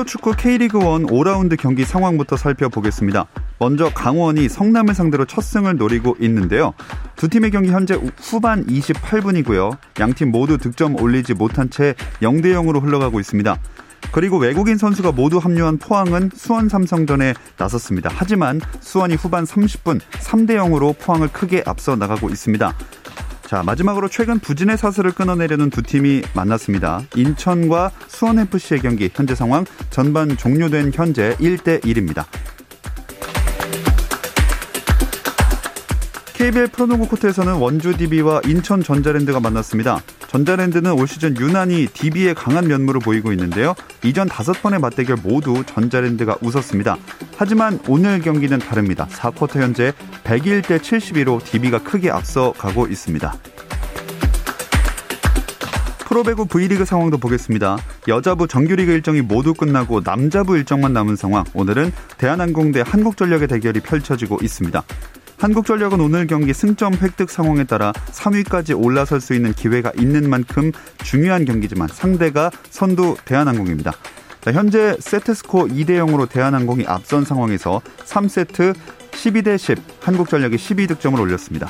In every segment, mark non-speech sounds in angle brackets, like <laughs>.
프로축구 K리그 1 5라운드 경기 상황부터 살펴보겠습니다. 먼저 강원이 성남을 상대로 첫 승을 노리고 있는데요. 두 팀의 경기 현재 후반 28분이고요. 양 팀 모두 득점 올리지 못한 채 0대 0으로 흘러가고 있습니다. 그리고 외국인 선수가 모두 합류한 포항은 수원 삼성전에 나섰습니다. 하지만 수원이 후반 30분 3대 0으로 포항을 크게 앞서 나가고 있습니다. 자, 마지막으로 최근 부진의 사슬을 끊어내려는 두 팀이 만났습니다. 인천과 수원FC의 경기 현재 상황 전반 종료된 현재 1대 1입니다. KBL 프로농구 코트에서는 원주 DB와 인천 전자랜드가 만났습니다. 전자랜드는 올 시즌 유난히 DB의 강한 면모를 보이고 있는데요. 이전 다섯 번의 맞대결 모두 전자랜드가 웃었습니다. 하지만 오늘 경기는 다릅니다. 4쿼터 현재 101대 72로 DB가 크게 앞서가고 있습니다. 프로배구 V리그 상황도 보겠습니다. 여자부 정규리그 일정이 모두 끝나고 남자부 일정만 남은 상황. 오늘은 대한항공 대 한국전력의 대결이 펼쳐지고 있습니다. 한국전력은 오늘 경기 승점 획득 상황에 따라 3위까지 올라설 수 있는 기회가 있는 만큼 중요한 경기지만 상대가 선두 대한항공입니다. 현재 세트스코 2대 0으로 대한항공이 앞선 상황에서 3세트 12대 10 한국전력이 12득점을 올렸습니다.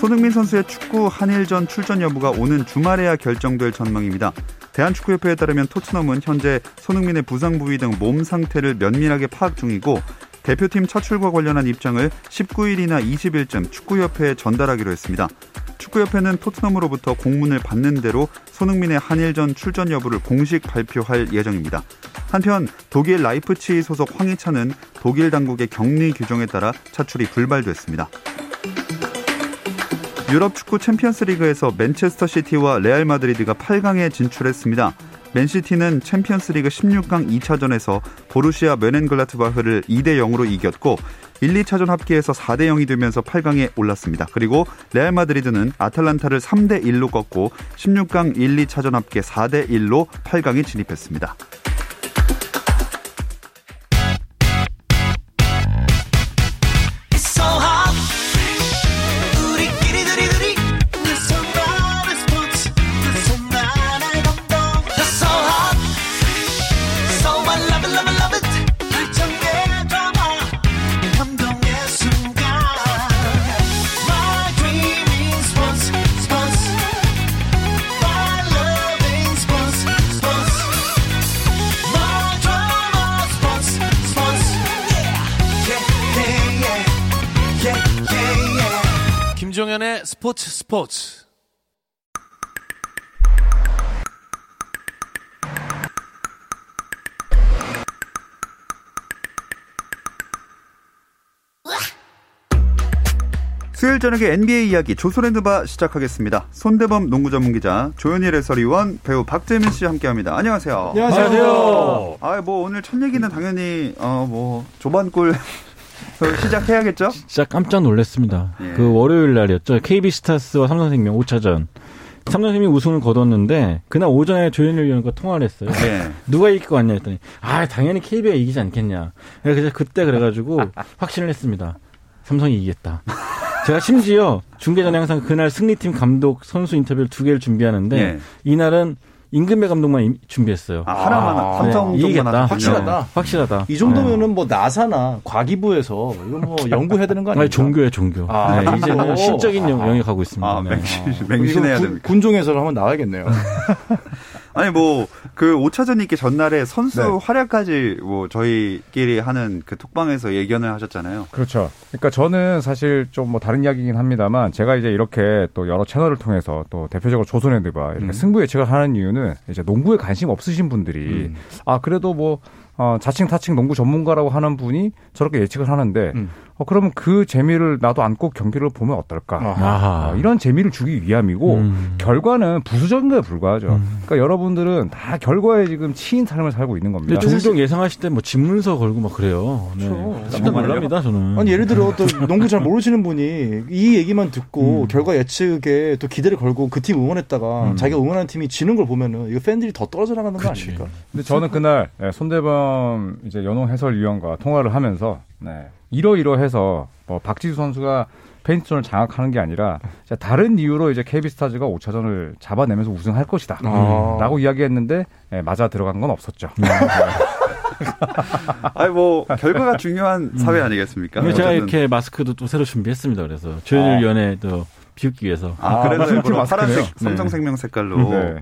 손흥민 선수의 축구 한일전 출전 여부가 오는 주말에야 결정될 전망입니다. 대한축구협회에 따르면 토트넘은 현재 손흥민의 부상 부위 등 몸 상태를 면밀하게 파악 중이고 대표팀 차출과 관련한 입장을 19일이나 20일쯤 축구협회에 전달하기로 했습니다. 축구협회는 토트넘으로부터 공문을 받는 대로 손흥민의 한일전 출전 여부를 공식 발표할 예정입니다. 한편 독일 라이프치히 소속 황희찬은 독일 당국의 격리 규정에 따라 차출이 불발됐습니다. 유럽 축구 챔피언스 리그에서 맨체스터 시티와 레알 마드리드가 8강에 진출했습니다. 맨시티는 챔피언스리그 16강 2차전에서 보루시아 묀헨글라트바흐를 2대 0으로 이겼고 1, 2차전 합계에서 4대 0이 되면서 8강에 올랐습니다. 그리고 레알 마드리드는 아틀란타를 3대 1로 꺾고 16강 1, 2차전 합계 4대 1로 8강에 진입했습니다. 김종현의 스포츠 스포츠. 수요일 저녁에 NBA 이야기 조선랜드바 시작하겠습니다. 손대범 농구 전문 기자, 조현일 해설위원, 배우 박재민 씨 함께합니다. 안녕하세요. 안녕하세요. 아, 뭐 오늘 첫 얘기는 당연히 어뭐 조반골 시작해야겠죠? 진짜 깜짝 놀랐습니다. 예. 그 월요일 날이었죠. KB 스타스와 삼성생명 5차전. 삼성생명이 우승을 거뒀는데 그날 오전에 조현일 위원과 통화를 했어요. 네. 누가 이길 것 같냐 했더니 아 당연히 KB가 이기지 않겠냐. 그래서 그때 그래가지고 <laughs> 확신을 했습니다. 삼성이 이기겠다. 제가 심지어 중계전에 항상 그날 승리팀 감독 선수 인터뷰를 두 개를 준비하는데 네. 이날은 임금배 감독만 준비했어요. 아, 하나만 아, 삼성 네, 이기겠다. 확실하다. 네, 확실하다. 이 정도면은 뭐 나사나 과기부에서 이거 뭐 <laughs> 연구해야 되는 거 아니에요? 아니, 종교예 종교. 아, 네, 이제는 시적인 영역에 가고 있습니다. 아, 맹신, 맹신해야 됩니다. 군종에서 한번 나와야겠네요. <laughs> 아니 뭐 그 5차전 있기 전날에 선수 네. 활약까지 뭐 저희끼리 하는 그 톡방에서 예견을 하셨잖아요. 그렇죠. 그러니까 저는 사실 좀 뭐 다른 이야기긴 합니다만 제가 이제 이렇게 또 여러 채널을 통해서 또 대표적으로 조선핸드바 이렇게 음. 승부 예측을 하는 이유는 이제 농구에 관심 없으신 분들이 음. 아 그래도 뭐 어, 자칭 타칭 농구 전문가라고 하는 분이 저렇게 예측을 하는데 음. 어, 그러면 그 재미를 나도 안고 경기를 보면 어떨까? 어, 이런 재미를 주기 위함이고 음. 결과는 부수적인 거에 불과하죠. 음. 그러니까 여러분들은 다 결과에 지금 치인 삶을 살고 있는 겁니다. 종종 예상하실 때 뭐 집문서 걸고 막 그래요. 네. 그렇죠. 깜짝 놀랍니다 저는. 아니 예를 들어 또 <laughs> 농구 잘 모르시는 분이 이 얘기만 듣고 음. 결과 예측에 또 기대를 걸고 그 팀 응원했다가 음. 자기가 응원하는 팀이 지는 걸 보면은 이거 팬들이 더 떨어져 나가는 거 아닙니까? 근데 저는 그날 예, 손대범 이제 연홍 해설위원과 통화를 하면서 네. 이러이러해서 뭐 박지수 선수가 페인트존을 장악하는 게 아니라 다른 이유로 이제 KB스타즈가 5차전을 잡아내면서 우승할 것이다. 아. 라고 이야기했는데 네, 맞아 들어간 건 없었죠. 음. <laughs> 아니 뭐 결과가 중요한 음. 사회 아니겠습니까? 음. 제가 이렇게 마스크도 또 새로 준비했습니다. 그래서 조현일 아. 위원회도 비웃기 위해서. 아, 아 그래서 일부러 파란색 네. 삼성생명 색깔로. 네.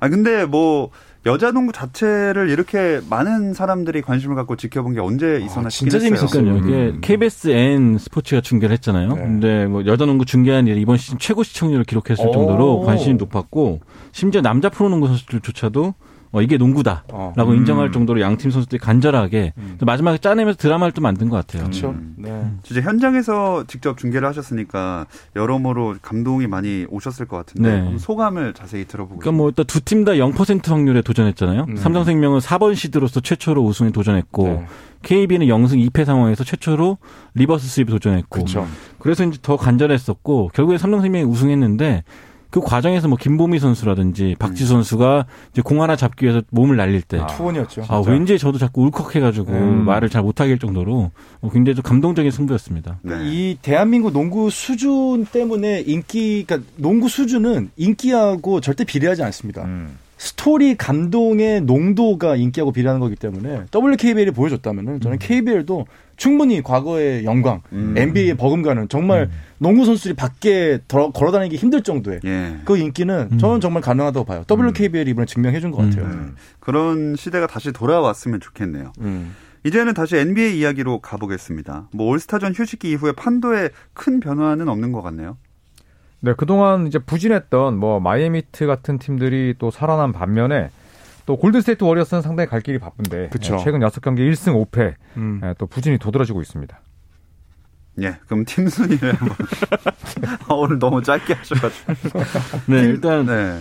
아 근데 뭐 여자 농구 자체를 이렇게 많은 사람들이 관심을 갖고 지켜본 게 언제 있었나 아, 진짜 재밌었거든요. 이게 음. KBSN 스포츠가 중계를 했잖아요. 네. 근데 뭐 여자 농구 중계한 일이 이번 시즌 최고 시청률을 기록했을 정도로 관심이 높았고 심지어 남자 프로농구 선수들조차도 어, 이게 농구다라고 어. 음. 인정할 정도로 양 팀 선수들이 간절하게 음. 마지막에 짜내면서 드라마를 또 만든 것 같아요. 그렇죠. 음. 네. 진짜 현장에서 직접 중계를 하셨으니까 여러모로 감동이 많이 오셨을 것 같은데 네. 소감을 자세히 들어보고. 그러니까 뭐 일단 두 팀 다 0% 확률에 도전했잖아요. 음. 삼성생명은 4번 시드로서 최초로 우승에 도전했고 네. KB는 0승 2패 상황에서 최초로 reverse sweep에 도전했고. 그쵸. 그래서 이제 더 간절했었고 결국에 삼성생명이 우승했는데 그 과정에서 뭐 김보미 선수라든지 박지 수 음. 선수가 이제 공 하나 잡기 위해서 몸을 날릴 때 아, 투혼이었죠. 아, 왠지 저도 자꾸 울컥해가지고 음. 말을 잘 못하게 할 정도로 굉장히 좀 감동적인 승부였습니다. 네. 이 대한민국 농구 수준 때문에 인기, 그러니까 농구 수준은 인기하고 절대 비례하지 않습니다. 음. 스토리 감동의 농도가 인기하고 비례하는 거기 때문에 WKBL이 보여줬다면은 저는 음. KBL도 충분히 과거의 영광, 음. NBA의 버금가는 정말 음. 농구 선수들이 밖에 걸어다니기 힘들 정도의 예. 그 인기는 음. 저는 정말 가능하다고 봐요. WKBL이 이번에 증명해 준 것 같아요. 음. 그런 시대가 다시 돌아왔으면 좋겠네요. 음. 이제는 다시 NBA 이야기로 가보겠습니다. 뭐 올스타전 휴식기 이후에 판도에 큰 변화는 없는 것 같네요. 네, 그동안 이제 부진했던 뭐 마이애미 히트 같은 팀들이 또 살아난 반면에 또 골든스테이트 워리어스는 상당히 갈 길이 바쁜데 네, 최근 6경기 1승 5패 음. 네, 또 부진이 도드라지고 있습니다. 예, 그럼 팀 순위를 한번 <laughs> 아, 오늘 너무 짧게 하셔가지고 네 팀, 일단 네.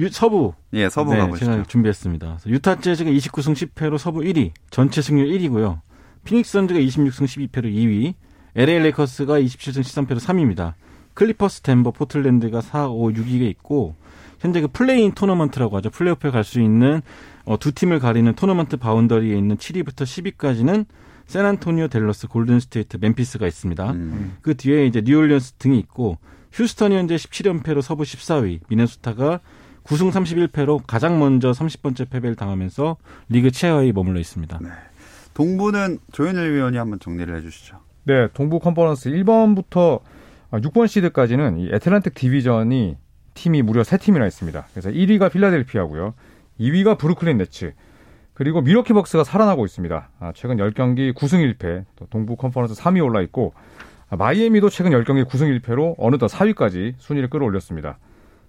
유, 서부 예 서부 네, 가보시죠. 제가 준비했습니다. 유타 재즈가 29승 10패로 서부 1위, 전체 승률 1위고요. 피닉스 선즈가 26승 12패로 2위, LA 레이커스가 27승 13패로 3위입니다. 클리퍼스, 덴버, 포틀랜드가 4, 5, 6위에 있고 현재 그 play-in 토너먼트라고 하죠. 플레이오프에 갈 수 있는 어, 두 팀을 가리는 토너먼트 boundary에 있는 7위부터 10위까지는 샌안토니오, 댈러스, 골든스테이트, 멤피스가 있습니다. 음. 그 뒤에 이제 뉴올리언스 등이 있고 휴스턴이 현재 17연패로 서부 14위, 미네소타가 9승 31패로 가장 먼저 30번째 패배를 당하면서 리그 최하위에 머물러 있습니다. 네. 동부는 조현일 위원이 한번 정리를 해주시죠. 네, 동부 컨퍼런스 1번부터 6번 시드까지는 이 애틀란틱 division이 팀이 무려 3팀이나 있습니다. 그래서 1위가 필라델피아고요. 2위가 브루클린 네츠. 그리고 밀워키 벅스가 살아나고 있습니다. 아, 최근 10경기 9승 1패, 또 동부 컨퍼런스 3위 올라 있고 아, 마이애미도 최근 10경기 9승 1패로 어느덧 4위까지 순위를 끌어올렸습니다.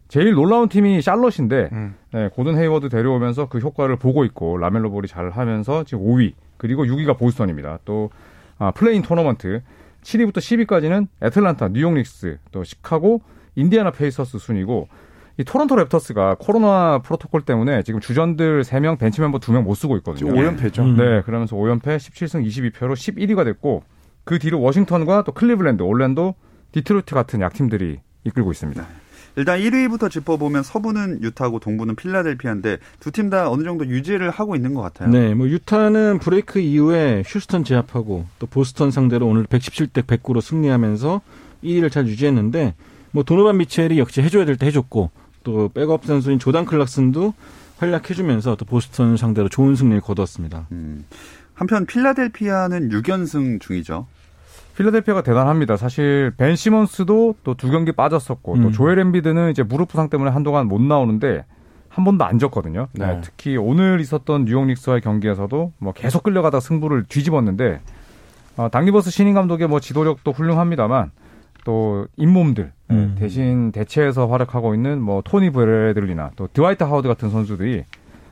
제일 놀라운 팀이 샬럿인데 음. 네, 고든 헤이워드 데려오면서 그 효과를 보고 있고 라멜로 볼이 잘 하면서 지금 5위 그리고 6위가 보스턴입니다. 또 아, play-in 토너먼트 7위부터 10위까지는 애틀란타, 뉴욕 닉스, 또 시카고, 인디아나 페이서스 순이고 이 토론토 랩터스가 코로나 프로토콜 때문에 지금 주전들 3명, 벤치 멤버 2명 못 쓰고 있거든요. 5연패죠. 음. 네, 그러면서 5연패 17승 22패로 11위가 됐고 그 뒤로 워싱턴과 또 클리블랜드, 올랜도, 디트로이트 같은 약팀들이 이끌고 있습니다. 네. 일단 1위부터 짚어보면 서부는 유타고 동부는 필라델피아인데 두 팀 다 어느 정도 유지를 하고 있는 것 같아요. 네, 뭐 유타는 브레이크 이후에 휴스턴 제압하고 또 보스턴 상대로 오늘 117대 109로 승리하면서 1위를 잘 유지했는데 뭐 도노반 미첼이 역시 해줘야 될 때 해줬고 또 백업 선수인 조단 클락슨도 활약해주면서 또 보스턴 상대로 좋은 승리를 거두었습니다. 음. 한편 필라델피아는 6연승 중이죠. 필라델피아가 대단합니다. 사실 벤 시몬스도 또 두 경기 빠졌었고 음. 또 조엘 엠비드는 이제 무릎 부상 때문에 한동안 못 나오는데 한 번도 안 졌거든요. 네. 네, 특히 오늘 있었던 뉴욕 닉스와의 경기에서도 뭐 계속 끌려가다 승부를 뒤집었는데 어, 당리버스 신인 감독의 뭐 지도력도 훌륭합니다만 또 잇몸들 네, 음. 대신 대체해서 활약하고 있는 뭐 토니 브레들리나 또 드와이트 하워드 같은 선수들이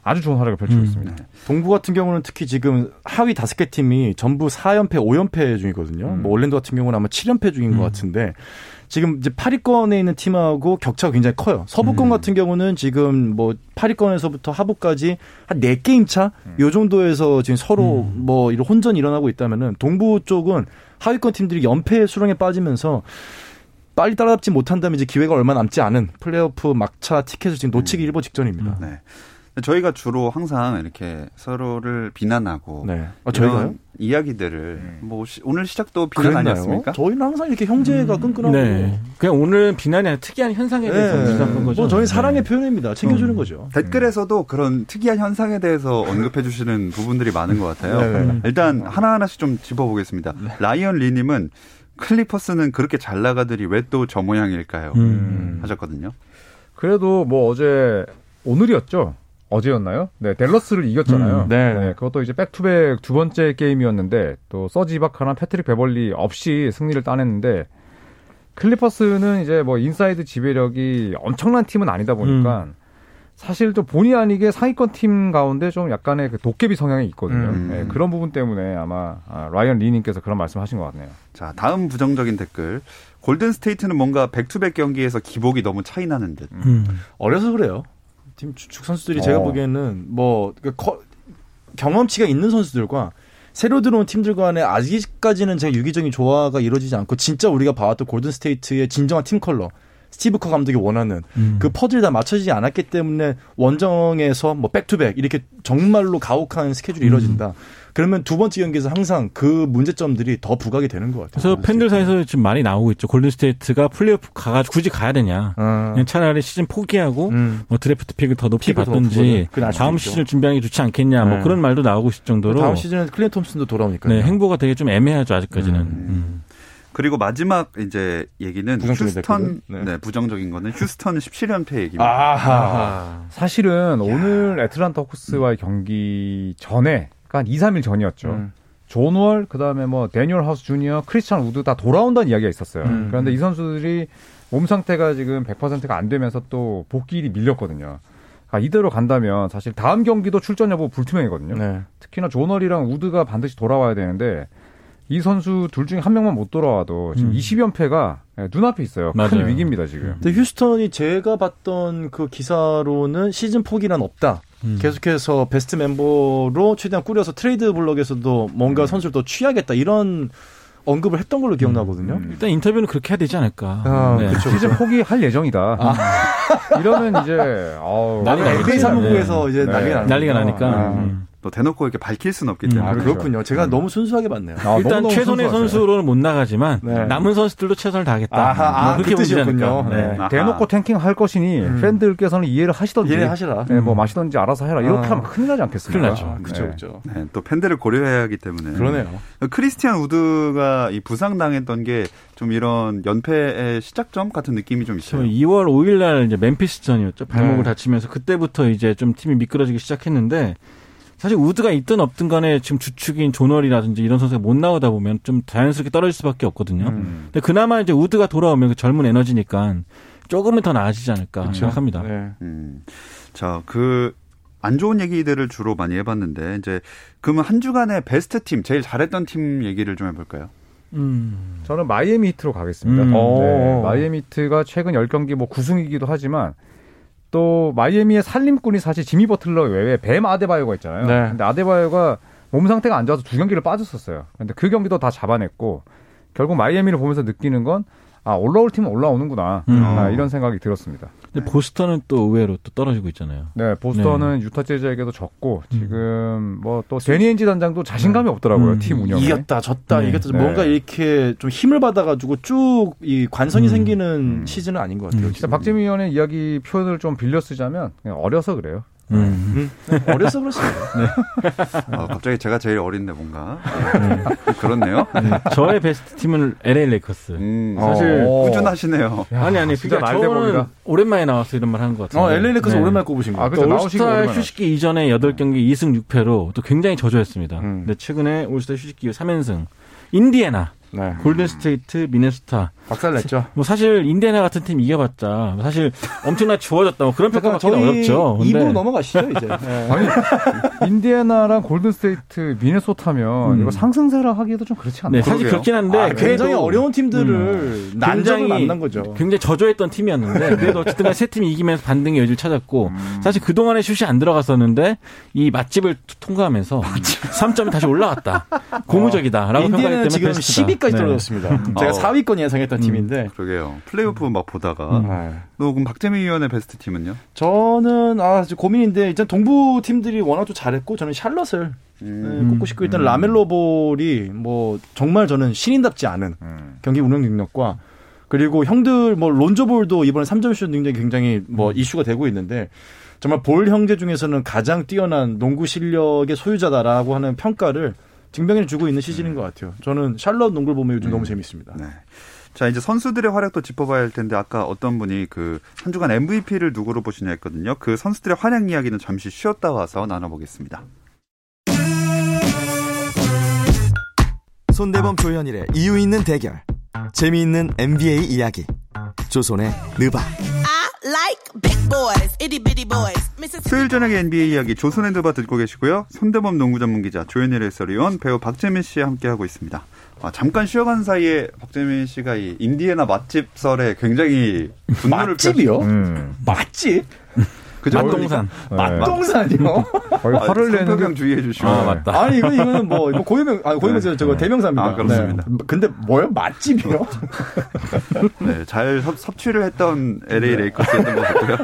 아주 좋은 활약을 펼치고 음. 있습니다. 네. 동부 같은 경우는 특히 지금 하위 다섯 개 팀이 전부 4연패, 5연패 중이거든요. 음. 뭐 올랜도 같은 경우는 아마 7연패 중인 음. 것 같은데 지금 이제 8위권에 있는 팀하고 격차가 굉장히 커요. 서부권 음. 같은 경우는 지금 뭐 8위권에서부터 하부까지 한 4게임 차? 음. 요 정도에서 지금 서로 음. 뭐 이런 혼전이 일어나고 있다면은 동부 쪽은 하위권 팀들이 연패 수렁에 빠지면서 빨리 따라잡지 못한다면 이제 기회가 얼마 남지 않은 플레이오프 막차 티켓을 지금 놓치기 음. 일보 직전입니다. 네. 저희가 주로 항상 이렇게 서로를 비난하고 네. 아, 저희가요? 이야기들을 네. 뭐 시, 오늘 시작도 비난 그랬나요? 아니었습니까? 저희는 항상 이렇게 형제가 음, 끈끈하고 네. 그냥 오늘 비난이 아니라 특이한 현상에 대해서 네. 비난한 거죠. 뭐 저희 사랑의 네. 표현입니다. 챙겨주는 음. 거죠. 댓글에서도 그런 특이한 현상에 대해서 언급해 주시는 부분들이 많은 것 같아요. 네. 일단 하나 하나씩 좀 짚어보겠습니다. 라이언 리님은 클리퍼스는 그렇게 잘 나가들이 왜또 저 모양일까요? 음. 하셨거든요. 그래도 뭐 어제 오늘이었죠. 어제였나요? 네, 댈러스를 이겼잖아요. 음, 네. 네. 그것도 이제 back-to-back 두 번째 게임이었는데 또 서지 이바카랑 패트릭 베벌리 없이 승리를 따냈는데 클리퍼스는 이제 뭐 인사이드 지배력이 엄청난 팀은 아니다 보니까 음. 사실 좀 본의 아니게 상위권 팀 가운데 좀 약간의 그 도깨비 성향이 있거든요. 음. 네, 그런 부분 때문에 아마 아, 라이언 리님께서 그런 말씀하신 것 같네요. 자, 다음 부정적인 댓글. 골든 스테이트는 뭔가 back-to-back 경기에서 기복이 너무 차이 나는 듯. 음. 어려서 그래요. 팀 주축 선수들이 어. 제가 보기에는 뭐 그 경험치가 있는 선수들과 새로 들어온 팀들 간에 아직까지는 제가 유기적인 조화가 이루어지지 않고 진짜 우리가 봐왔던 골든 스테이트의 진정한 팀 컬러 스티브 커 감독이 원하는 음. 그 퍼즐이 다 맞춰지지 않았기 때문에 원정에서 뭐 back-to-back 이렇게 정말로 가혹한 스케줄이 음. 이루어진다. 그러면 두 번째 경기에서 항상 그 문제점들이 더 부각이 되는 것 같아요. 그래서 팬들 사이에서 지금 많이 나오고 있죠. 골든스테이트가 플레이오프 가가지고 굳이 가야 되냐. 어. 그냥 차라리 시즌 포기하고 음. 뭐 드래프트 pick을 더 높이 받든지 다음 시즌을 준비하는 게 좋지 않겠냐. 뭐 네. 그런 말도 나오고 있을 정도로. 다음 시즌은 클레이 톰슨도 돌아오니까. 네, 행보가 되게 좀 애매하죠 아직까지는. 음. 음. 그리고 마지막 이제 얘기는 휴스턴 네. 네. 부정적인 거는 휴스턴 17연패 얘기입니다. 아 사실은 야. 오늘 애틀란타 호크스와의 경기 전에 그러니까 한 2, 3일 전이었죠. 음. 존 월 그다음에 뭐 데니얼 하우스 주니어, 크리스찬 우드 다 돌아온다는 이야기가 있었어요. 음. 그런데 이 선수들이 몸 상태가 지금 100%가 안 되면서 또 복귀일이 밀렸거든요. 아, 이대로 간다면 사실 다음 경기도 출전 여부 불투명이거든요. 네. 특히나 존 월이랑 우드가 반드시 돌아와야 되는데 이 선수 둘 중에 한 명만 못 돌아와도 지금 음. 20연패가 눈앞에 있어요. 맞아요. 큰 위기입니다, 지금. 근데 휴스턴이 제가 봤던 그 기사로는 시즌 포기란 없다. 음. 계속해서 베스트 멤버로 최대한 꾸려서 트레이드 블록에서도 뭔가 음. 선수를 더 취하겠다. 이런 언급을 했던 걸로 기억나거든요. 음. 일단 인터뷰는 그렇게 해야 되지 않을까. 아, 네. 그렇죠, 시즌 포기할 예정이다. 아. 이러면 이제 아우, 난리가 NBA 사무국에서 이제 네. 난리가, 난리가 나니까. 아. 음. 또 대놓고 이렇게 밝힐 수는 없기 때문에. 음, 아, 그렇군요. 제가 음. 너무 순수하게 봤네요. 아, 일단 최선의 선수로는 못 나가지만 네. 남은 선수들도 최선을 다하겠다. 아하, 아, 뭐 그렇게 그 뜻이었군요. 네. 네. 대놓고 탱킹 할 것이니 음. 팬들께서는 이해를 하시던지 이해하시라. 네, 뭐 마시던지 알아서 해라. 이렇게 아. 하면 큰일 나지 않겠습니까? 큰일 나죠. 그렇죠, 그렇죠. 네, 또 팬들을 고려해야 하기 때문에. 그러네요. 크리스티안 우드가 이 부상 당했던 게 좀 이런 연패의 시작점 같은 느낌이 좀 있어요. 2월 5일 날 이제 멤피스전이었죠. 발목을 네. 다치면서 그때부터 이제 좀 팀이 미끄러지기 시작했는데 사실 우드가 있든 없든 간에 지금 주축인 존월이라든지 이런 선수가 못 나오다 보면 좀 자연스럽게 떨어질 수밖에 없거든요. 음. 근데 그나마 이제 우드가 돌아오면 그 젊은 에너지니까 조금은 더 나아지지 않을까 그렇죠. 생각합니다. 네. 음. 자, 그, 안 좋은 얘기들을 주로 많이 해봤는데, 이제, 그러면 한 주간의 베스트 팀, 제일 잘했던 팀 얘기를 좀 해볼까요? 음. 저는 마이애미 히트로 가겠습니다. 음. 네, 마이애미 히트가 최근 10경기 뭐 9승이기도 하지만, 또 마이애미의 살림꾼이 사실 지미 버틀러 외에 뱀 아데바요가 있잖아요. 네. 근데 아데바요가 몸 상태가 안 좋아서 두 경기를 빠졌었어요. 근데 그 경기도 다 잡아냈고 결국 마이애미를 보면서 느끼는 건 아, 올라올 팀은 올라오는구나. 음. 아, 이런 생각이 들었습니다. 근데 보스턴은 또 의외로 또 떨어지고 있잖아요. 네, 보스턴은 네. 유타 재즈에게도 졌고 음. 지금 뭐 또 데니엔지 단장도 자신감이 네. 없더라고요. 음. 팀 운영에. 이겼다, 졌다, 네. 이겼다. 뭔가 네. 이렇게 좀 힘을 받아가지고 쭉 이 관성이 음. 생기는 음. 시즌은 아닌 것 같아요. 진짜 박재민 위원의 이야기 표현을 좀 빌려 쓰자면 어려서 그래요. 음. 음. 어려서 그렇습니다. <laughs> 네. 어, 갑자기 제가 제일 어린데 뭔가 네. 그렇네요. 네. 저의 베스트 팀은 LA 레이커스. 음. 사실 오. 꾸준하시네요. 아니 아니 진짜 그러니까 저는 오랜만에 나와서 이런 말 하는 것 같아요. 어, LA 레이커스 네. 오랜만에 꼽으신 거. 아, 그러니까 올스타 휴식기 이전에 8경기 2승 6패로 또 굉장히 저조했습니다. 음. 근데 최근에 올스타 휴식기 3연승. 인디애나 네. 골든 스테이트, 미네소타. 박살냈죠. 뭐 사실 인디애나 같은 팀 이겨봤자 사실 엄청나게 좋아졌다. 뭐 그런 평가 받기는 어렵죠. 2부 넘어가시죠 이제. <laughs> 네. 아니 인디애나랑 골든 스테이트, 미네소타면 음. 이거 상승세라 하기에도 좀 그렇지 않나요? 네, 사실 그렇긴 한데 아, 굉장히 어려운 팀들을 음. 난적을 만난 거죠. 굉장히 저조했던 팀이었는데 그래도 어쨌든 세 팀이 이기면서 반등의 여지를 찾았고 음. 사실 그 동안에 슛이 안 들어갔었는데 이 맛집을 통과하면서 3점이 다시 올라갔다. 고무적이다라고 평가하기 때문에 지금 10위 까지 떨어졌습니다. 네. <laughs> 제가 어. 4위권 예상했던 음. 팀인데. 그러게요. 플레이오프 막 보다가. 음. 네. 네 그럼 박재민 위원의 베스트 팀은요? 저는 아 고민인데 일단 동부 팀들이 워낙 또 잘했고 저는 샬럿을 음. 네, 꼽고 싶고 일단 음. 라멜로 볼이 뭐 정말 저는 신인답지 않은 음. 경기 운영 능력과 그리고 형들 뭐 론저볼도 이번에 3점 슛 능력이 굉장히 뭐 음. 이슈가 되고 있는데 정말 볼 형제 중에서는 가장 뛰어난 농구 실력의 소유자다라고 하는 평가를 증명해 주고 있는 시즌인 것 같아요. 저는 샬럿 농구를 보면 요즘 음. 너무 재밌습니다. 네. 자, 이제 선수들의 활약도 짚어봐야 할 텐데 아까 어떤 분이 그 한 주간 MVP를 누구로 보시냐 했거든요. 그 선수들의 활약 이야기는 잠시 쉬었다 와서 나눠보겠습니다. 손대범 조현일의 이유 있는 대결. 재미있는 NBA 이야기. 조선의 느바. 수요일 저녁의 NBA 이야기 조선의 느바 듣고 계시고요. 손대범 농구 전문 기자 조현일 해설위원 배우 박재민 씨와 함께하고 있습니다. 아, 잠깐 쉬어간 사이에 박재민 씨가 이 인디애나 맛집설에 굉장히 분노를 맛집이요? 음. 맛집? 그죠? 맛동산. 네. 맛동산이요? 거의 화를 내는 게 주의해 주시고. 아, 맞다. 아니, 이거, 이거는 뭐, 이거 고유명, 아, 고유명, 네. 저거 대명사입니다. 아, 그렇습니다. 네. 근데 뭐요? 맛집이요? <laughs> 네, 잘 섭, 취를 했던 LA 레이커스였던 것 같고요.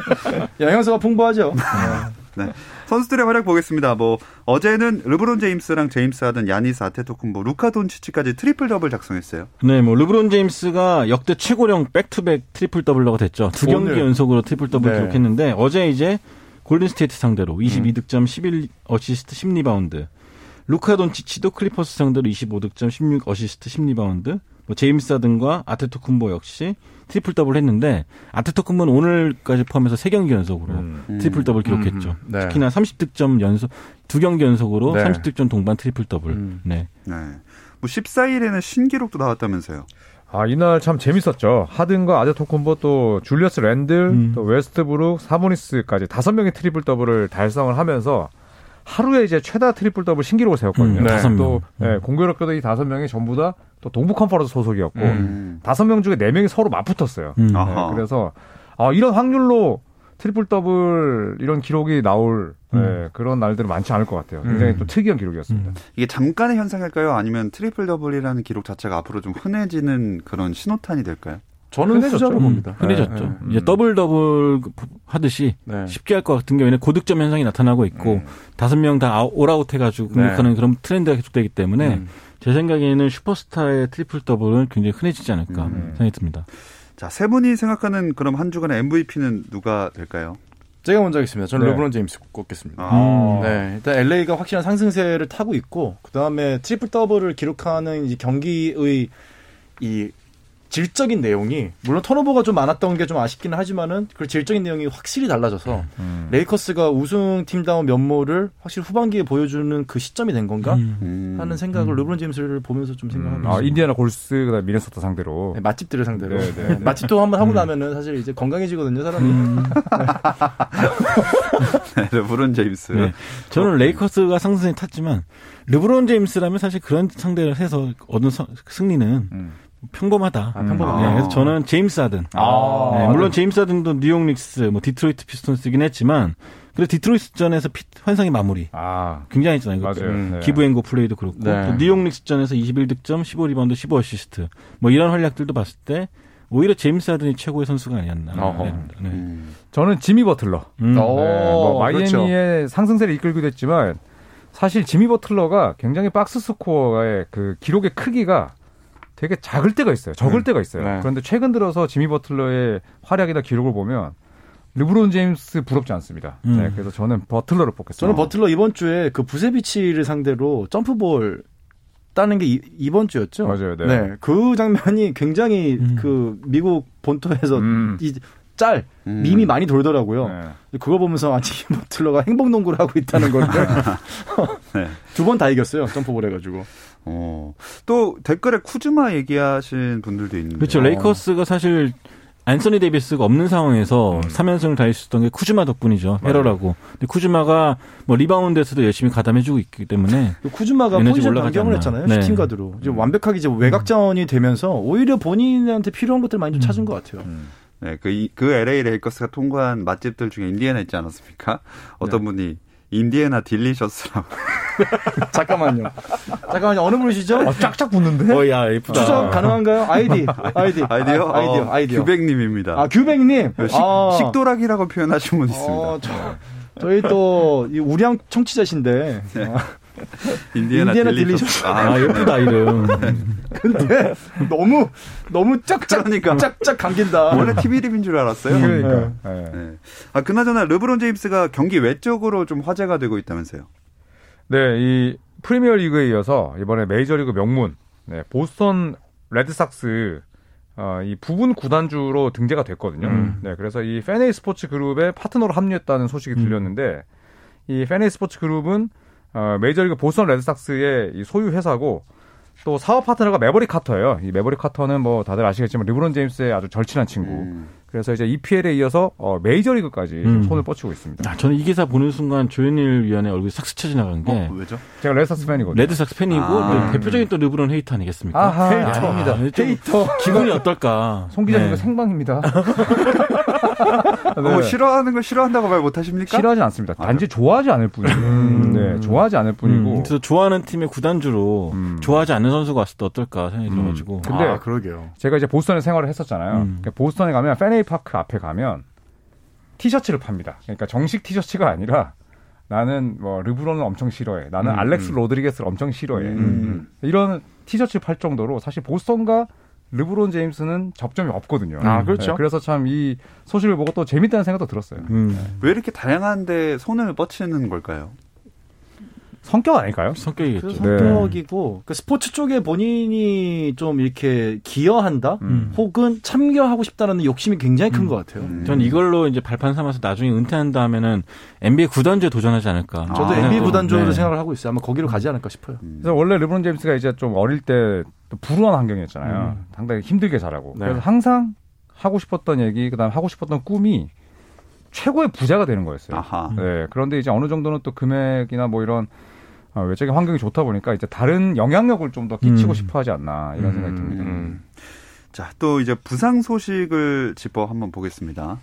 영양소가 풍부하죠. <laughs> 네. 선수들의 활약 보겠습니다. 뭐 어제는 르브론 제임스랑 제임스 하든, 야니스 아테토쿤보, 루카 돈치치까지 트리플 더블 작성했어요. 네, 뭐 르브론 제임스가 역대 최고령 back-to-back 트리플 더블러가 됐죠. 두 경기 오늘. 연속으로 트리플 더블 네. 기록했는데 어제 이제 골든 스테이트 상대로 22득점, 11 어시스트, 10리바운드. 루카 돈치치도 클리퍼스 상대로 25득점, 16 어시스트, 10리바운드. 뭐 제임스 하든과 아테토쿤보 역시 트리플 더블 했는데 아테토쿤보는 오늘까지 포함해서 3경기 연속으로 음. 트리플 더블 기록했죠. 음. 네. 특히나 30득점 연속 두 경기 연속으로 네. 30득점 동반 트리플 더블. 음. 네. 네. 뭐 14일에는 신기록도 나왔다면서요. 아, 이날 참 재밌었죠. 하든과 아데토쿤보 또 줄리어스 랜들, 음. 또 웨스트브룩, 사보니스까지 다섯 명의 트리플 더블을 달성을 하면서 하루에 이제 최다 트리플 더블 신기록을 세웠거든요. 음, 네. 다섯 명. 또 네, 공교롭게도 이 다섯 명이 전부 다 또 동부 컨퍼런스 소속이었고 음. 다섯 명 중에 네 명이 서로 맞붙었어요. 음. 네, 그래서 아, 이런 확률로 트리플 더블 이런 기록이 나올 음. 네, 그런 날들은 많지 않을 것 같아요. 굉장히 음. 또 특이한 기록이었습니다. 음. 이게 잠깐의 현상일까요? 아니면 트리플 더블이라는 기록 자체가 앞으로 좀 흔해지는 그런 신호탄이 될까요? 저는 흔해졌죠. 봅니다. 흔해졌죠. 네, 네. 이제 더블 더블 하듯이 네. 쉽게 할 것 같은 경우에는 고득점 현상이 나타나고 있고 음. 다섯 명 다 all out 해가지고 공격하는 네. 그런 트렌드가 계속되기 때문에 음. 제 생각에는 슈퍼스타의 트리플 더블은 굉장히 흔해지지 않을까 음. 생각이 듭니다. 자, 세 분이 생각하는 그럼 한 주간의 MVP는 누가 될까요? 제가 먼저 하겠습니다. 저는 네. 르브론 제임스 꼽겠습니다. 아. 네, 일단 LA가 확실한 상승세를 타고 있고 그 다음에 트리플 더블을 기록하는 경기의 이 질적인 내용이 물론 턴오버가 좀 많았던 게 좀 아쉽기는 하지만은 그 질적인 내용이 확실히 달라져서 음. 레이커스가 우승 팀다운 면모를 확실히 후반기에 보여주는 그 시점이 된 건가 음. 하는 생각을 음. 르브론 제임스를 보면서 좀 생각합니다. 아, 인디아나 골스 그다음 미네소타 상대로 네, 맛집들을 상대로 네, 네. 맛집도 한번 하고 음. 나면은 사실 이제 건강해지거든요 사람이. 음. 네, 르브론 제임스. 네. 저는 레이커스가 상승에 탔지만 르브론 제임스라면 사실 그런 상대를 해서 얻은 승리는 음. 평범하다. 아, 평범하다. 네, 그래서 저는 제임스 하든. 아, 네, 물론 제임스 하든도 뉴욕 닉스, 뭐 디트로이트 피스톤스긴 했지만 그래 디트로이트전에서 피, 환상의 마무리. 아, 굉장했잖아요. 맞아요. 음, 네. give and go 플레이도 그렇고 네. 또 뉴욕 닉스전에서 21득점, 15리바운드, 15어시스트. 뭐 이런 활약들도 봤을 때 오히려 제임스 하든이 최고의 선수가 아니었나. 네. 네. 음. 저는 지미 버틀러. 음. 네, 뭐 마이애미의 그렇죠. 상승세를 이끌기도 했지만 사실 지미 버틀러가 굉장히 박스 스코어의 그 기록의 크기가 되게 작을 때가 있어요. 적을 음. 때가 있어요. 네. 그런데 최근 들어서 지미 버틀러의 활약이나 기록을 보면 르브론 제임스 부럽지 않습니다. 음. 네, 그래서 저는 버틀러를 뽑겠습니다. 저는 버틀러 이번 주에 그 부세비치를 상대로 점프볼 따는 게 이, 번 주였죠. 맞아요. 네. 네. 그 장면이 굉장히 음. 그 미국 본토에서 음. 이짤 음. 밈이 많이 돌더라고요. 네. 그거 보면서 아 지금 버틀러가 행복 농구를 하고 있다는 걸 <laughs> 네. <laughs> 두번 다 이겼어요. 점프볼 해가지고. 어. 또 댓글에 쿠즈마 얘기하신 분들도 있는데. 그렇죠. 레이커스가 사실 앤서니 데이비스가 없는 상황에서 음. 3연승을 달렸었던 게 쿠즈마 덕분이죠. 헤러라고. 근데 쿠즈마가 뭐 리바운드에서도 열심히 가담해주고 있기 때문에 쿠즈마가 포지션 변경을 했잖아요. 네. 슈팅 가드로. 이제 완벽하게 이제 외곽 자원이 되면서 오히려 본인한테 필요한 것들 많이 좀 찾은 것 같아요. 음. 네, 그, 그 LA 레이커스가 통과한 맛집들 중에 인디애나 있지 않았습니까? 어떤 네. 분이 인디애나 delicious라고. <laughs> 잠깐만요. 잠깐만요. 어느 분이시죠? 어, 쫙쫙 붙는데? 어, 야, 예쁘다. 추적 가능한가요? 아이디. <laughs> 아이디. 아이디요? 아, 이디어 어, 아이디어. 규백님입니다. 아, 규백님? 식, 아. 식도락이라고 표현하신 분 있습니다. 어, 저, 저희 또, 우량 청취자신데. 네. 인디애나, 인디애나 delicious. 아, 아, 예쁘다, 이름. <laughs> 근데 너무, 너무 짝짝, 그러니까. 짝짝 감긴다. 원래 팀 이름인 줄 알았어요. 그러니까. 네. 네. 아, 그나저나 르브론 제임스가 경기 외적으로 좀 화제가 되고 있다면서요. 네, 이 프리미어 리그에 이어서 이번에 메이저리그 명문, 네, 보스턴 레드삭스 어, 이 부분 구단주로 등재가 됐거든요. 음. 네, 그래서 이 펜웨이 스포츠 그룹의 파트너로 합류했다는 소식이 음. 들렸는데 이 펜웨이 스포츠 그룹은 어, 메이저리그 보스턴 레드삭스의 소유 회사고 또 사업 파트너가 매버릭 카터예요. 이 매버릭 카터는 뭐 다들 아시겠지만 르브론 제임스의 아주 절친한 친구. 음. 그래서 이제 EPL에 이어서 어, 메이저리그까지 음. 손을 뻗치고 있습니다. 아, 저는 이 기사 보는 순간 조현일 위원의 얼굴이 싹 스쳐 지나간 게 어, 왜죠? 제가 레드삭스 팬이거든요. 레드삭스 팬이고 아. 대표적인 또 르브론 hater 아니겠습니까? 아하, hater입니다. 아, hater. 기분이 어떨까? 송 기자님과 네. 생방입니다. <laughs> 네. 뭐 싫어하는 걸 싫어한다고 말 못하십니까? 싫어하지 않습니다. 아, 단지 좋아하지 않을 뿐이에요. 음. 네, 좋아하지 않을 뿐이고. 음. 그래서 좋아하는 팀의 구단주로 음. 좋아하지 않는 선수가 왔을 때 어떨까 생각이 음. 들어가지고. 근데 아, 그러게요. 제가 이제 보스턴에 생활을 했었잖아요. 음. 그러니까 보스턴에 가면 펜웨이 파크 앞에 가면 티셔츠를 팝니다. 그러니까 정식 티셔츠가 아니라 나는 뭐 르브론을 엄청 싫어해. 나는 음, 알렉스 로드리게스를 엄청 싫어해. 이런 티셔츠 팔 정도로 사실 보스턴과 르브론 제임스는 접점이 없거든요. 아, 그렇죠. 네, 그래서 참 이 소식을 보고 또 재밌다는 생각도 들었어요. 음. 네. 왜 이렇게 다양한데 손을 뻗치는 걸까요? 성격 아닐까요? 성격이겠죠. 성격이고 네. 그 스포츠 쪽에 본인이 좀 이렇게 기여한다, 음. 혹은 참여하고 싶다는 욕심이 굉장히 큰것 음. 같아요. 음. 전 이걸로 이제 발판 삼아서 나중에 은퇴한 다음에는 NBA 구단주에 도전하지 않을까. 저도 아, NBA 구단주로 네. 생각을 하고 있어요. 아마 거기로 가지 않을까 싶어요. 음. 그래서 원래 르브론 제임스가 이제 좀 어릴 때 불우한 환경이었잖아요. 음. 상당히 힘들게 자라고. 네. 그래서 항상 하고 싶었던 얘기, 그다음 하고 싶었던 꿈이 최고의 부자가 되는 거였어요. 아하. 네. 그런데 이제 어느 정도는 또 금액이나 뭐 이런 어, 외적인 환경이 좋다 보니까 이제 다른 영향력을 좀 더 끼치고 음. 싶어 하지 않나 이런 생각이 음. 듭니다. 음. 자, 또 이제 부상 소식을 짚어 한번 보겠습니다.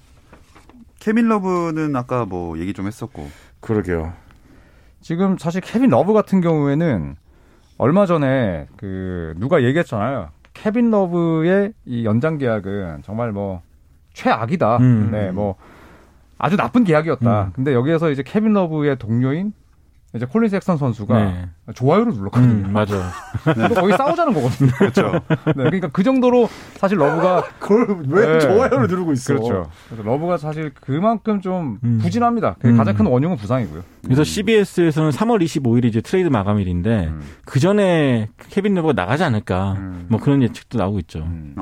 케빈 러브는 아까 뭐 얘기 좀 했었고. 그러게요. 지금 사실 케빈 러브 같은 경우에는 얼마 전에 그 누가 얘기했잖아요. 케빈 러브의 이 연장 계약은 정말 뭐 최악이다. 음. 네, 뭐 아주 나쁜 계약이었다. 음. 근데 여기에서 이제 케빈 러브의 동료인 이제 콜린 섹스턴 선수가 네. 좋아요를 눌렀거든요. 음, 맞아. 네. <laughs> 거기 싸우자는 거거든요. <laughs> 그렇죠. 네, 그러니까 그 정도로 사실 러브가 <laughs> 그걸 왜 네. 좋아요를 누르고 있어? 그렇죠. 그래서 러브가 사실 그만큼 좀 음. 부진합니다. 음. 가장 큰 원흉은 부상이고요. 그래서 CBS에서는 3월 25일이 이제 트레이드 마감일인데 음. 그 전에 케빈 러브가 나가지 않을까 음. 뭐 그런 예측도 나오고 있죠. 음.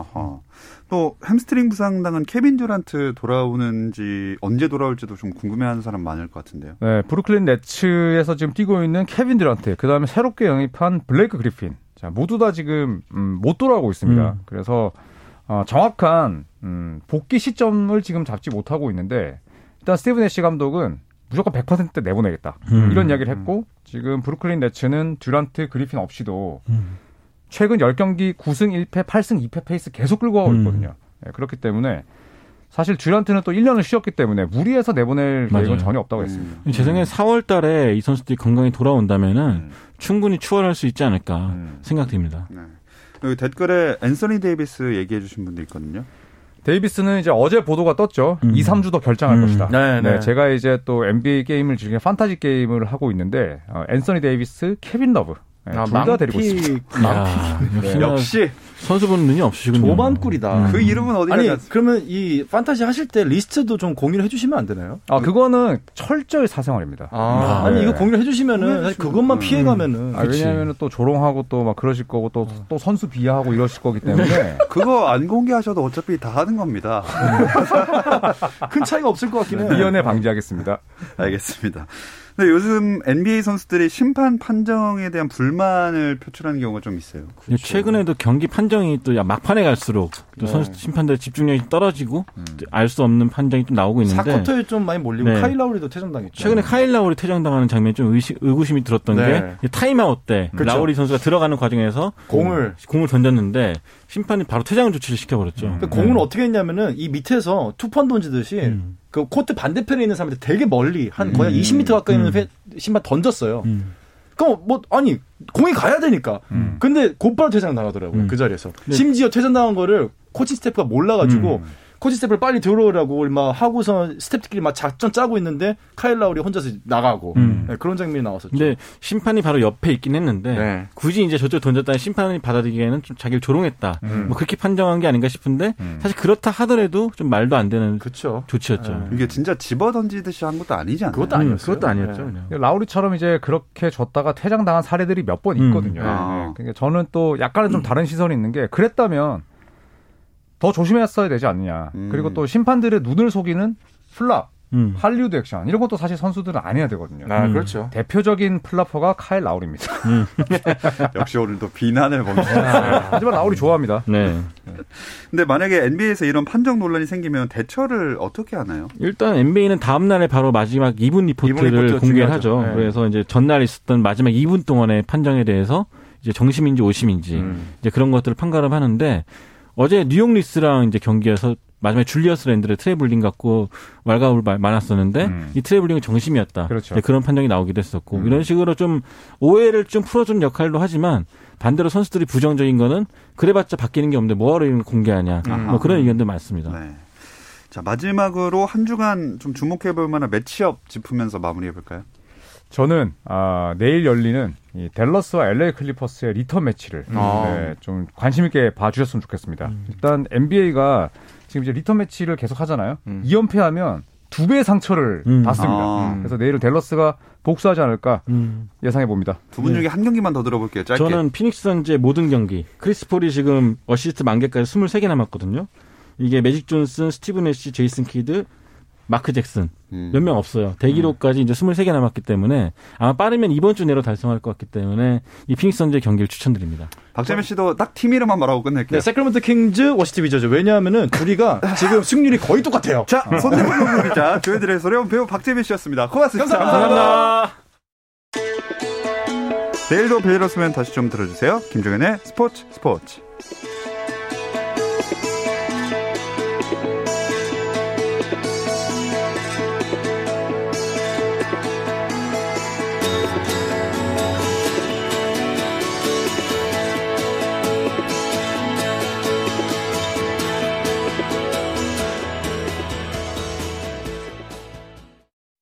또 햄스트링 부상 당한 케빈 듀란트 돌아오는지 언제 돌아올지도 좀 궁금해하는 사람 많을 것 같은데요. 네, 브루클린 네츠에서 지금 뛰고 있는 케빈 듀란트, 그 다음에 새롭게 영입한 블레이크 그리핀, 자 모두 다 지금 음, 못 돌아오고 있습니다. 음. 그래서 어, 정확한 음, 복귀 시점을 지금 잡지 못하고 있는데 일단 스티브 내쉬 감독은 무조건 100% 내보내겠다 음. 이런 이야기를 했고 지금 브루클린 네츠는 듀란트 그리핀 없이도 음. 최근 10경기 9승 1패, 8승 2패 페이스 계속 끌고 가고 음. 있거든요. 음. 네, 그렇기 때문에 사실 듀란트는 또 1년을 쉬었기 때문에 무리해서 내보낼 계획은 전혀 없다고 했습니다. 음. 제 생각에 4월 달에 이 선수들이 건강히 돌아온다면은 음. 충분히 추월할 수 있지 않을까 음. 생각됩니다. 네. 여기 댓글에 앤서니 데이비스 얘기해 주신 분도 있거든요. 데이비스는 이제 어제 보도가 떴죠. 음. 2, 3주 더 결정할 음. 것이다. 네, 네. 네, 제가 이제 또 NBA 게임을 중에 판타지 게임을 하고 있는데 어, 앤서니 데이비스, 케빈 러브 네, 아, 둘다 데리고 있습니다. 네. 역시 선수분 눈이 없으시군요. 조반꿀이다. 음. 그 이름은 어디 아니 갔... 그러면 이 판타지 하실 때 리스트도 좀 공유를 해주시면 안 되나요? 아 그거는 철저히 사생활입니다. 아, 니 네. 이거 공유를 해주시면은 그것만 피해가면은. 아, 왜냐하면 또 조롱하고 또 막 그러실 거고 또또 또 선수 비하하고 이러실 거기 때문에 <laughs> 그거 안 공개하셔도 어차피 다 하는 겁니다. <laughs> 큰 차이가 없을 것 같긴 해요. 위원회 방지하겠습니다. 알겠습니다. 근데 요즘 NBA 선수들이 심판 판정에 대한 불만을 표출하는 경우가 좀 있어요. 그렇죠. 최근에도 경기 판정이 또 막판에 갈수록 또 네. 선수 심판들 집중력이 떨어지고 음. 알수 없는 판정이 좀 나오고 있는데 4쿼터에 좀 많이 몰리고 네. 카일 라우리도 퇴장당했죠. 최근에 카일 라우리 퇴장당하는 장면이 좀 의식, 의구심이 들었던 네. 게 타임아웃 때 그렇죠. 라우리 선수가 들어가는 과정에서 공을 공을 던졌는데 심판이 바로 퇴장 조치를 시켜버렸죠. 음. 공을 어떻게 했냐면은 이 밑에서 투포환 던지듯이 음. 그 코트 반대편에 있는 사람한테 되게 멀리 한 거의 음. 20m 가까이 있는 음. 신발 던졌어요. 음. 그럼 뭐 아니 공이 가야 되니까. 음. 근데 곧바로 퇴장 나가더라고요 음. 그 자리에서. 네. 심지어 퇴장 당한 거를 코칭 스태프가 몰라가지고 음. 코칭 스태프를 빨리 들어오라고 막 하고서 스태프들끼리 막 작전 짜고 있는데 카일 라우리 혼자서 나가고 음. 네, 그런 장면이 나왔었죠. 근데 심판이 바로 옆에 있긴 했는데 네. 굳이 이제 저쪽 던졌다는 심판이 받아들이기에는 좀 자기를 조롱했다. 음. 뭐 그렇게 판정한 게 아닌가 싶은데 음. 사실 그렇다 하더라도 좀 말도 안 되는 그쵸. 조치였죠. 네. 이게 진짜 집어 던지듯이 한 것도 아니지 않나요? 그것도 아니었어요. 그것도 아니었죠. 네. 라우리처럼 이제 그렇게 던졌다가 퇴장당한 사례들이 몇 번 있거든요. 음. 아. 그러니까 저는 또 약간은 좀 다른 시선이 있는 게 그랬다면 더 조심했어야 되지 않느냐. 음. 그리고 또 심판들의 눈을 속이는 flop, 음. 할리우드 액션 이런 것도 사실 선수들은 안 해야 되거든요. 아, 음. 그렇죠. 대표적인 flopper가 카일 라우리입니다. 음. <laughs> 역시 오늘도 비난을 봅니다. 아, 하지만 라우리 좋아합니다. 네. 근데 만약에 NBA에서 이런 판정 논란이 생기면 대처를 어떻게 하나요? 일단 NBA는 다음 날에 바로 마지막 2분 리포트를 공개하죠. 네. 그래서 이제 전날 있었던 마지막 2분 동안의 판정에 대해서 이제 정심인지 오심인지 음. 이제 그런 것들을 판가름 하는데 어제 뉴욕 닉스랑 이제 경기에서 마지막에 줄리어스 랜들 트래블링 갖고 왈가왈부 많았었는데 음. 이 트래블링은 정심이었다. 그렇죠. 그런 판정이 나오기도 했었고 음. 이런 식으로 좀 오해를 좀 풀어준 역할도 하지만 반대로 선수들이 부정적인 거는 그래봤자 바뀌는 게 없는데 뭐하러 이런 공개하냐 음. 뭐 그런 의견도 많습니다. 네. 자 마지막으로 한 주간 좀 주목해볼 만한 matchup 짚으면서 마무리해볼까요? 저는 아, 내일 열리는 이 댈러스와 LA 클리퍼스의 리턴 매치를 아. 네, 좀 관심 있게 봐주셨으면 좋겠습니다. 음. 일단 NBA가 지금 이제 리턴 매치를 계속 하잖아요. 음. 2연패하면 두 배의 상처를 음. 받습니다. 아. 그래서 내일은 댈러스가 복수하지 않을까 음. 예상해 봅니다. 두 분 중에 네. 한 경기만 더 들어볼게요. 짧게. 저는 피닉스 선즈의 모든 경기. 크리스 폴이 지금 어시스트 만개까지 23개 남았거든요. 이게 매직 존슨, 스티브 내쉬, 제이슨 키드, 마크 잭슨 음. 몇명 없어요. 대기록까지 음. 이제 23개 남았기 때문에 아마 빠르면 이번 주 내로 달성할 것 같기 때문에 이 피닉스 선즈의 경기를 추천드립니다. 박재민 씨도 딱 팀 이름만 말하고 끝낼게요. 네, 새크라멘토 킹스, 워싱턴 위저즈. 왜냐하면은 둘이가 <laughs> 지금 승률이 거의 똑같아요. 자, 손대범 농구 기자, 조혜들의 소리온 배우 박재민 씨였습니다. 고맙습니다. 감사합니다. 감사합니다. 내일도 벨이었으면 다시 좀 들어주세요. 김종현의 스포츠 스포츠.